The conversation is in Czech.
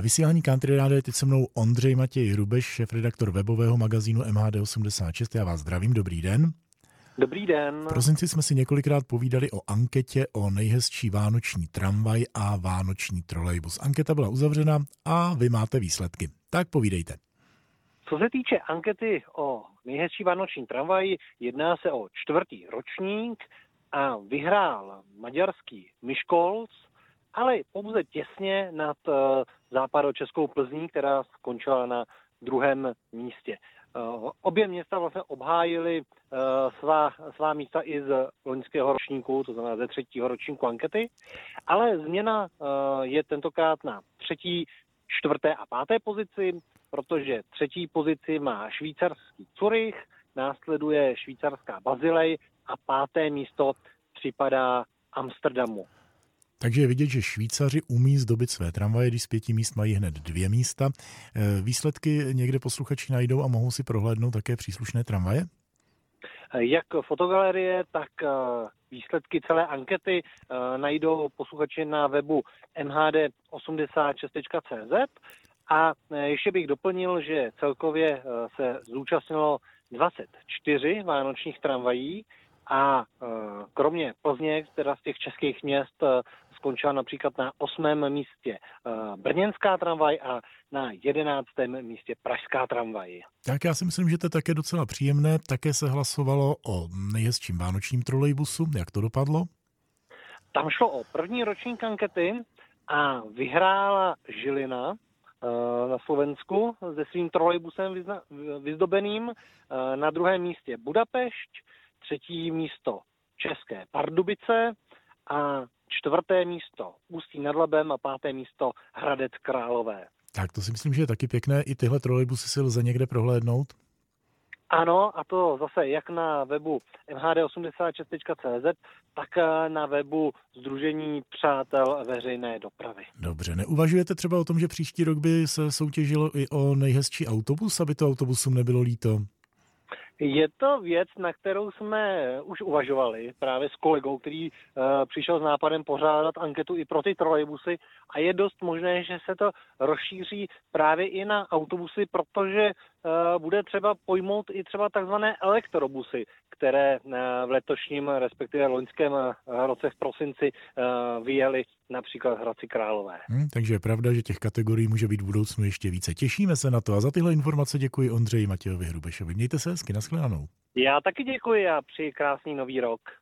Ve vysílání Country Radio je teď se mnou Ondřej Matěj Hrubeš, šéf-redaktor webového magazínu MHD86. Já vás zdravím, dobrý den. Dobrý den. V prosinci jsme si několikrát povídali o anketě o nejhezčí vánoční tramvaj a vánoční trolejbus. Anketa byla uzavřena a vy máte výsledky. Tak povídejte. Co se týče ankety o nejhezčí vánoční tramvaj, jedná se o čtvrtý ročník a vyhrál maďarský Myškolc, ale pouze těsně nad uh, západočeskou Plzní, která skončila na druhém místě. Uh, obě města vlastně obhájily uh, svá, svá místa i z loňského ročníku, to znamená ze třetího ročníku ankety, ale změna je tentokrát na třetí, čtvrté a páté pozici, protože třetí pozici má švýcarský Zurich, následuje švýcarská Bazilej a páté místo připadá Amsterdamu. Takže je vidět, že Švýcaři umí zdobit své tramvaje, když z pěti míst mají hned dvě místa. E, výsledky někde posluchači najdou a mohou si prohlédnout také příslušné tramvaje? Jak fotogalerie, tak e, výsledky celé ankety najdou posluchači na webu mhd86.cz a ještě bych doplnil, že celkově se zúčastnilo 24 vánočních tramvají a kromě Plzně, teda z těch českých měst, skončila například na osmém místě eh, brněnská tramvaj a na jedenáctém místě pražská tramvaj. Tak já si myslím, že to je také docela příjemné. Také se hlasovalo o nejhezčím vánočním trolejbusu. Jak to dopadlo? Tam šlo o první ročník ankety a vyhrála Žilina, eh, na Slovensku se svým trolejbusem vyzdobeným. Eh, na druhém místě Budapešť, třetí místo České Pardubice a čtvrté místo Ústí nad Labem a páté místo Hradec Králové. Tak to si myslím, že je taky pěkné. I tyhle trolejbusy si lze někde prohlédnout? Ano, a to zase jak na webu mhd86.cz, tak na webu Združení přátel veřejné dopravy. Dobře, neuvažujete třeba o tom, že příští rok by se soutěžilo i o nejhezčí autobus, aby to autobusům nebylo líto? Je to věc, na kterou jsme už uvažovali právě s kolegou, který uh, přišel s nápadem pořádat anketu i pro ty trolejbusy a je dost možné, že se to rozšíří právě i na autobusy, protože uh, bude třeba pojmout i třeba takzvané elektrobusy, které uh, v letošním, respektive loňském roce v prosinci vyjeli například Hradci Králové. Hmm, takže je pravda, že těch kategorií může být v budoucnu ještě více. Těšíme se na to a za tyhle informace děkuji Ondřeji Matějovi Hrubešovi. Mějte se hezky, nashledanou. Já taky děkuji a přeji krásný nový rok.